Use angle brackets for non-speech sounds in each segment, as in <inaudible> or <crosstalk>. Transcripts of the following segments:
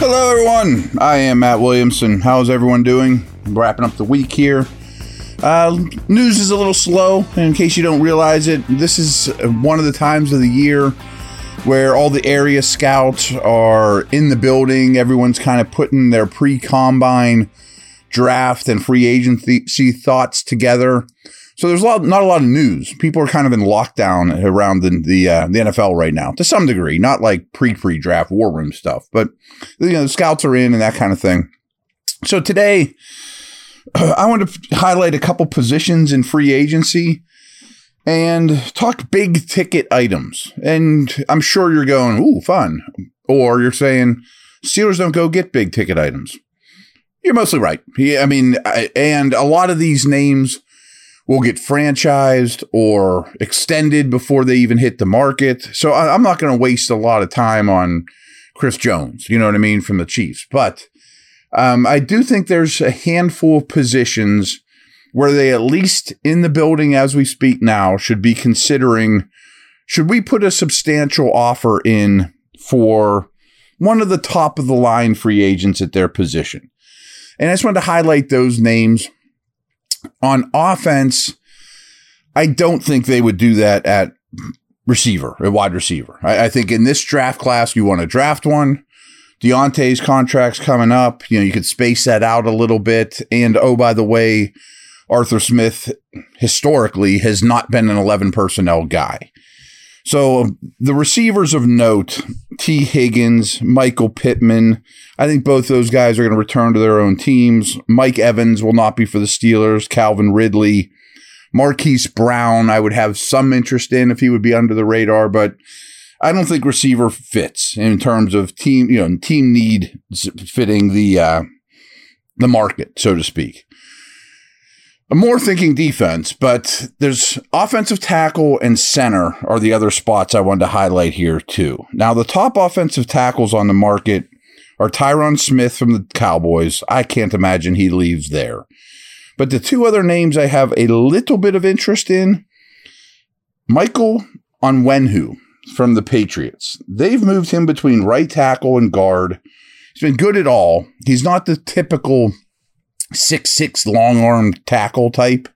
Hello, everyone. I am Matt Williamson. How's everyone doing? Wrapping up the week here. Uh, news is a little slow. In case you don't realize it, this is one of the times of the year where all the area scouts are in the building. Everyone's kind of putting their pre combine draft and free agency thoughts together. So there's a lot, not a lot of news. People are kind of in lockdown around the the, uh, the NFL right now to some degree, not like pre pre draft war room stuff, but you know the scouts are in and that kind of thing. So today, <clears throat> I want to highlight a couple positions in free agency and talk big ticket items. And I'm sure you're going, "Ooh, fun," or you're saying Steelers don't go get big ticket items. You're mostly right. I mean, and a lot of these names will get franchised or extended before they even hit the market. So I, am not going to waste a lot of time on Chris Jones, you know what I mean, from the Chiefs. But um, I do think there's a handful of positions where they, at least in the building as we speak now, should be considering should we put a substantial offer in for one of the top of the line free agents at their position. And I just wanted to highlight those names on offense, I don't think they would do that at receiver, a wide receiver. I, I think in this draft class, you want to draft one. Diontae's contract's coming up. You know, you could space that out a little bit. And oh, by the way, Arthur Smith historically has not been an 11 personnel guy. So the receivers of note, Tee Higgins, Michael Pittman, I think both those guys are going to return to their own teams. Mike Evans will not be for the Steelers. Calvin Ridley, Marquise Brown, I would have some interest in if he would be under the radar, but I don't think receiver fits in terms of team, you know, team need fitting the uh, the market, so to speak. More thinking defense, but there's offensive tackle and center are the other spots I wanted to highlight here too. Now, the top offensive tackles on the market are Tyron Smith from the Cowboys. I can't imagine he leaves there. But the two other names I have a little bit of interest in Michael Onwenu from the Patriots. They've moved him between right tackle and guard. He's been good at all. He's not the typical six six long arm tackle type.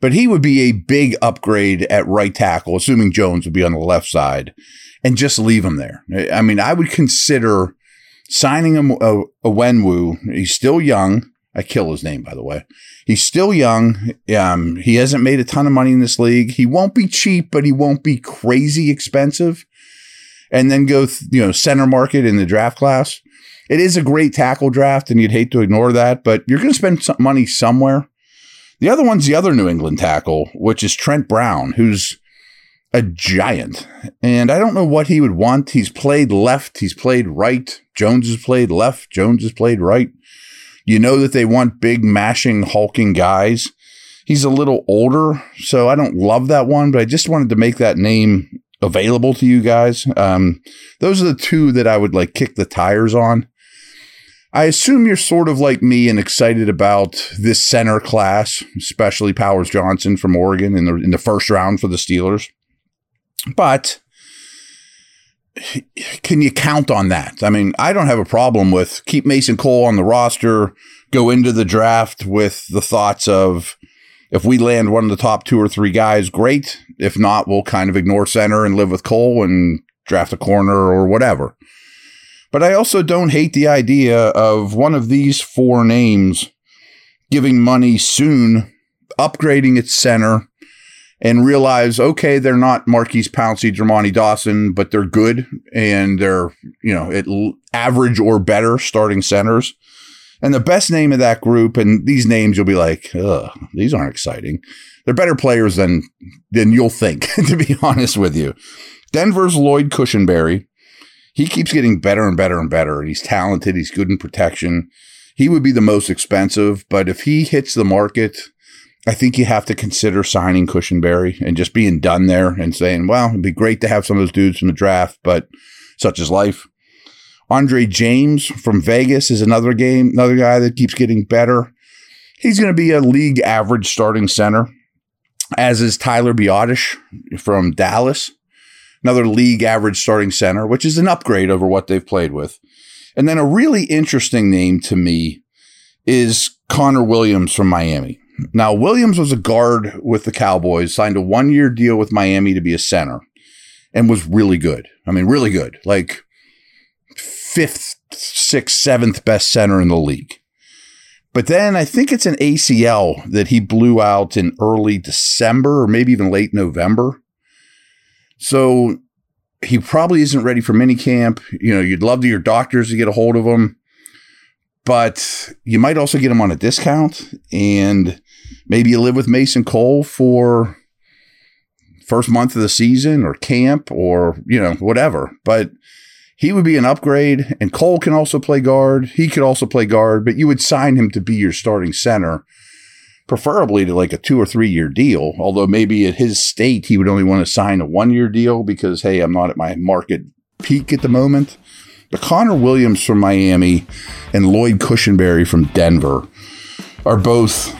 But he would be a big upgrade at right tackle, assuming Jones would be on the left side, and just leave him there. I mean, I would consider signing him a, a Wenwu. He's still young. I kill his name, by the way. He's still young. Um, he hasn't made a ton of money in this league. He won't be cheap, but he won't be crazy expensive. And then go, th- you know, center market in the draft class. It is a great tackle draft, and you'd hate to ignore that, but you're going to spend some money somewhere. The other one's the other New England tackle, which is Trent Brown, who's a giant. And I don't know what he would want. He's played left, he's played right. Jones has played left, Jones has played right. You know that they want big, mashing, hulking guys. He's a little older, so I don't love that one, but I just wanted to make that name available to you guys. Um, those are the two that I would like kick the tires on. I assume you're sort of like me and excited about this center class, especially Powers Johnson from Oregon in the in the first round for the Steelers. But can you count on that? I mean, I don't have a problem with keep Mason Cole on the roster, go into the draft with the thoughts of if we land one of the top two or three guys, great. If not, we'll kind of ignore center and live with Cole and draft a corner or whatever. But I also don't hate the idea of one of these four names giving money soon, upgrading its center, and realize, okay, they're not Maurkice Pouncey, Dermontti Dawson, but they're good and they're, you know, at average or better starting centers. And the best name of that group, and these names you'll be like, these aren't exciting. They're better players than than you'll think, <laughs> to be honest with you. Denver's Lloyd Cushenberry he keeps getting better and better and better. He's talented. He's good in protection. He would be the most expensive, but if he hits the market, I think you have to consider signing Cushenberry and just being done there and saying, well, it'd be great to have some of those dudes from the draft, but such is life. Andre James from Vegas is another game, another guy that keeps getting better. He's going to be a league average starting center, as is Tyler Biadasz from Dallas another league average starting center, which is an upgrade over what they've played with. And then a really interesting name to me is Connor Williams from Miami. Now, Williams was a guard with the Cowboys, signed a one year deal with Miami to be a center, and was really good. I mean, really good. Like fifth, sixth, seventh best center in the league. But then I think it's an ACL that he blew out in early December or maybe even late November. So he probably isn't ready for minicamp. You know, you'd love to your doctors to get a hold of him, but you might also get him on a discount and maybe you live with Mason Cole for first month of the season or camp or, you know, whatever. But he would be an upgrade, and Cole can also play guard. He could also play guard, but you would sign him to be your starting center, preferably to like a two or three year deal. Although maybe at his state, he would only want to sign a one year deal because, hey, I'm not at my market peak at the moment. But Connor Williams from Miami and Lloyd Cushenberry from Denver are both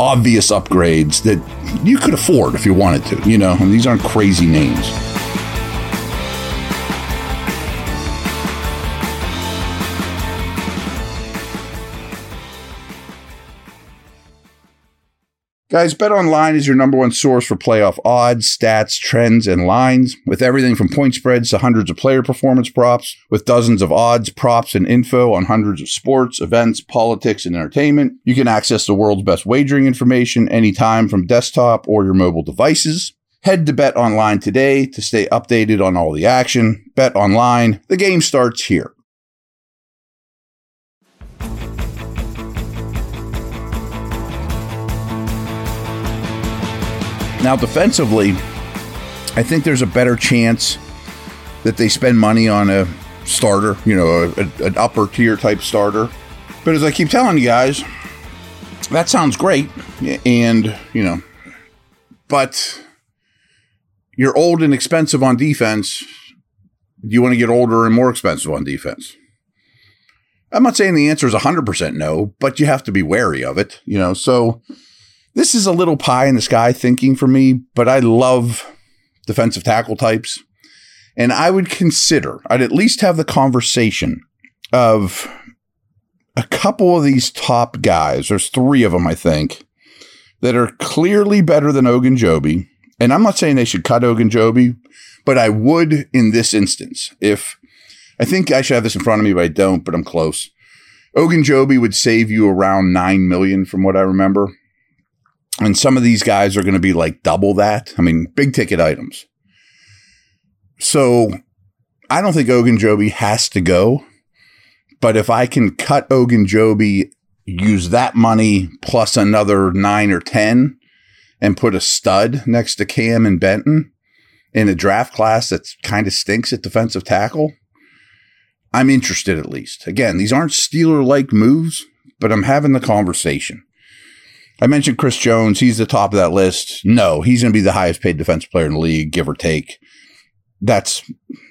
obvious upgrades that you could afford if you wanted to, you know, and these aren't crazy names. Guys, Bet Online is your number one source for playoff odds, stats, trends, and lines, with everything from point spreads to hundreds of player performance props, with dozens of odds, props, and info on hundreds of sports, events, politics, and entertainment. You can access the world's best wagering information anytime from desktop or your mobile devices. Head to Bet Online today to stay updated on all the action. Bet Online, the game starts here. Now, defensively, I think there's a better chance that they spend money on a starter, you know, a, an upper tier type starter. But as I keep telling you guys, that sounds great. And, you know, but you're old and expensive on defense. Do you want to get older and more expensive on defense? I'm not saying the answer is 100% no, but you have to be wary of it, you know. So this is a little pie in the sky thinking for me, but I love defensive tackle types. And I would consider, I'd at least have the conversation of a couple of these top guys. There's three of them, I think, that are clearly better than Ogunjobi. And I'm not saying they should cut Ogunjobi, but I would in this instance. If I think I should have this in front of me, but I don't, but I'm close. Ogunjobi would save you around nine million from what I remember. And some of these guys are going to be like double that. I mean, big ticket items. So I don't think Ogunjobi has to go. But if I can cut Ogunjobi, use that money plus another nine or 10 and put a stud next to Cam and Benton in a draft class that kind of stinks at defensive tackle, I'm interested at least. Again, these aren't Steeler like moves, but I'm having the conversation. I mentioned Chris Jones. He's the top of that list. No, he's going to be the highest paid defensive player in the league, give or take. That's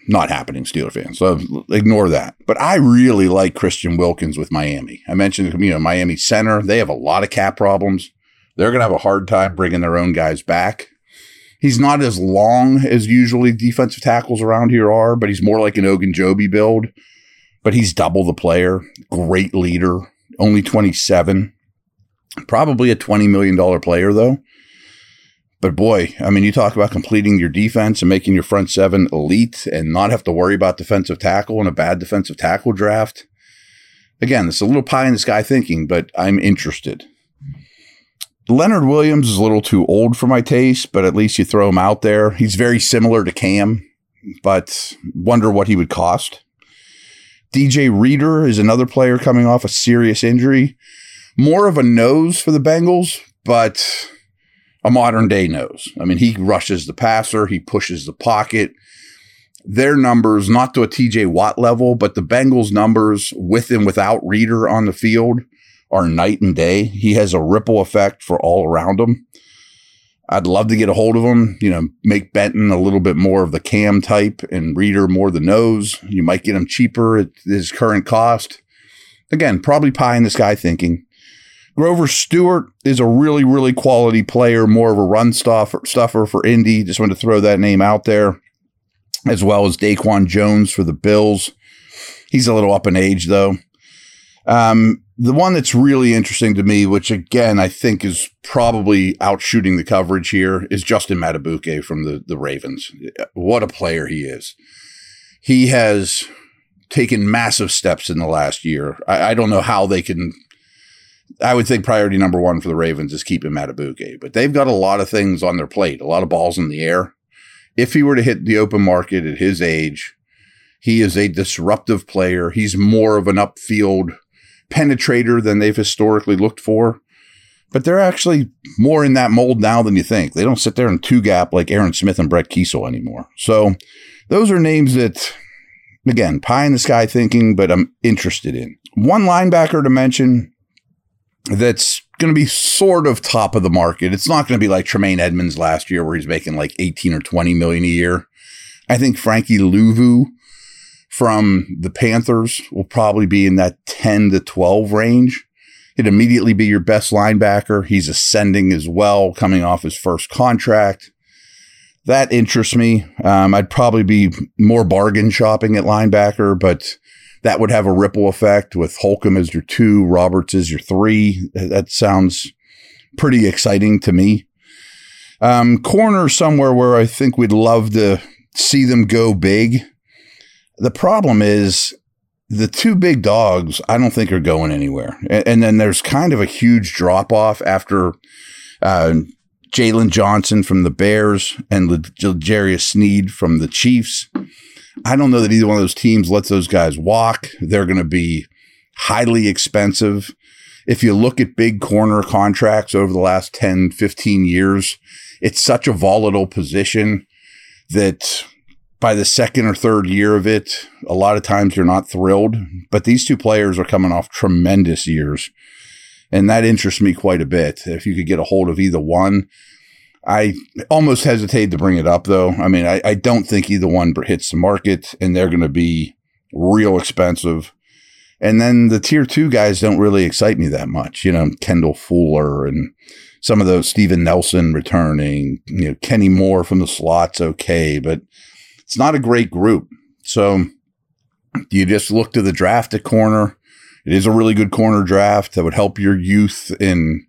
not happening, Steeler fans. So ignore that. But I really like Christian Wilkins with Miami. I mentioned, you know, Miami center. They have a lot of cap problems. They're going to have a hard time bringing their own guys back. He's not as long as usually defensive tackles around here are, but he's more like an Ogunjobi build. But he's double the player. Great leader. Only 27. Probably a $20 million player, though. But boy, I mean, you talk about completing your defense and making your front seven elite and not have to worry about defensive tackle and a bad defensive tackle draft. Again, it's a little pie in the sky thinking, but I'm interested. Leonard Williams is a little too old for my taste, but at least you throw him out there. He's very similar to Cam, but wonder what he would cost. DJ Reader is another player coming off a serious injury more of a nose for the Bengals, but a modern day nose. I mean, he rushes the passer, he pushes the pocket. Their numbers, not to a TJ Watt level, but the Bengals' numbers with and without Reader on the field are night and day. He has a ripple effect for all around him. I'd love to get a hold of him, you know, make Benton a little bit more of the cam type and Reader more the nose. You might get him cheaper at his current cost. Again, probably pie in the sky thinking. Grover Stewart is a really, really quality player, more of a run stuffer, stuffer for Indy. Just wanted to throw that name out there, as well as Daquan Jones for the Bills. He's a little up in age, though. Um, the one that's really interesting to me, which again I think is probably outshooting the coverage here, is Justin Madubuike from the the Ravens. What a player he is! He has taken massive steps in the last year. I, I don't know how they can. I would think priority number one for the Ravens is keep him out keeping Madubuike, but they've got a lot of things on their plate, a lot of balls in the air. If he were to hit the open market at his age, he is a disruptive player. He's more of an upfield penetrator than they've historically looked for. But they're actually more in that mold now than you think. They don't sit there in two gap like Aaron Smith and Brett Keisel anymore. So those are names that, again, pie in the sky thinking, but I'm interested in. One linebacker to mention that's going to be sort of top of the market. It's not going to be like Tremaine Edmunds last year where he's making like 18 or 20 million a year. I think Frankie Luvu from the Panthers will probably be in that 10 to 12 range. He'd immediately be your best linebacker. He's ascending as well, coming off his first contract. That interests me. Um, I'd probably be more bargain shopping at linebacker, but that would have a ripple effect with Holcomb as your two, Roberts as your three. That sounds pretty exciting to me. Um, corner somewhere where I think we'd love to see them go big the problem is the two big dogs, I don't think are going anywhere. And, and then there's kind of a huge drop off after uh, Jaylon Johnson from the Bears and Jarius Sneed from the Chiefs. I don't know that either one of those teams lets those guys walk. They're going to be highly expensive. If you look at big corner contracts over the last 10, 15 years, it's such a volatile position that by the second or third year of it, a lot of times you're not thrilled. But these two players are coming off tremendous years. And that interests me quite a bit. If you could get a hold of either one, I almost hesitate to bring it up though. I mean, I, I don't think either one hits the market and they're going to be real expensive. And then the tier two guys don't really excite me that much. You know, Kendall Fuller and some of those Steven Nelson returning, you know, Kenny Moore from the slots. Okay. But it's not a great group. So you just look to the draft at corner. It is a really good corner draft that would help your youth in,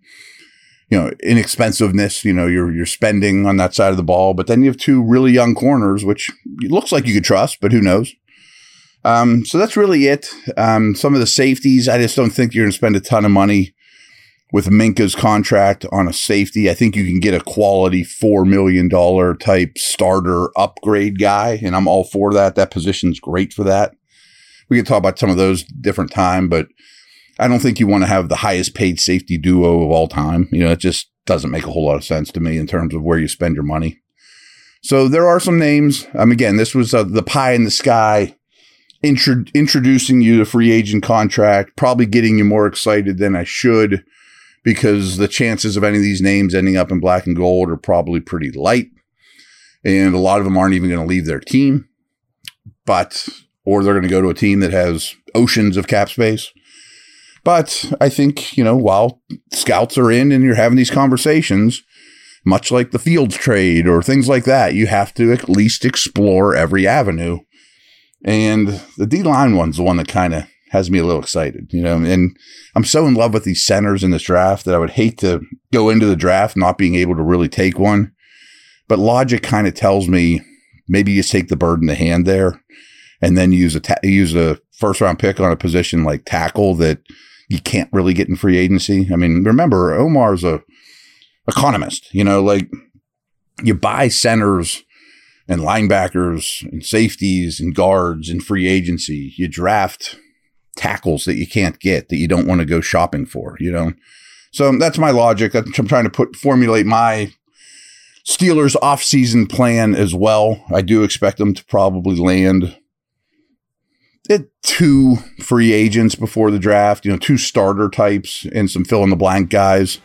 you know, inexpensiveness. You know, you're you're spending on that side of the ball, but then you have two really young corners, which looks like you could trust, but who knows? Um, so that's really it. Um, some of the safeties, I just don't think you're going to spend a ton of money with Minkah's contract on a safety, I think you can get a quality $4 million type starter upgrade guy. And I'm all for that. That position's great for that. We can talk about some of those different time, but I don't think you want to have the highest paid safety duo of all time. You know, it just doesn't make a whole lot of sense to me in terms of where you spend your money. So there are some names. Um, again, this was uh, the pie in the sky intro- introducing you to free agent contract, probably getting you more excited than I should because the chances of any of these names ending up in black and gold are probably pretty light. And a lot of them aren't even going to leave their team, but, or they're going to go to a team that has oceans of cap space. But I think, you know, while scouts are in and you're having these conversations, much like the Fields trade or things like that, you have to at least explore every avenue. And the D line one's the one that kind of has me a little excited, you know. And I'm so in love with these centers in this draft that I would hate to go into the draft not being able to really take one. But logic kind of tells me maybe you just take the bird in the hand there, and then use a ta- use a first round pick on a position like tackle that you can't really get in free agency. I mean, remember Omar's a economist, you know, like you buy centers and linebackers and safeties and guards in free agency. You draft tackles that you can't get that you don't want to go shopping for, you know? So that's my logic. I'm trying to put formulate my Steelers offseason plan as well. I do expect them to probably land two free agents before the draft, you know, two starter types and some fill in the blank guys.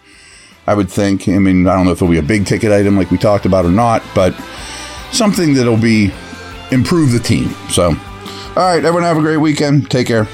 I would think. I mean, I don't know if it'll be a big ticket item like we talked about or not, but something that'll be improve the team. So, all right, everyone have a great weekend. Take care.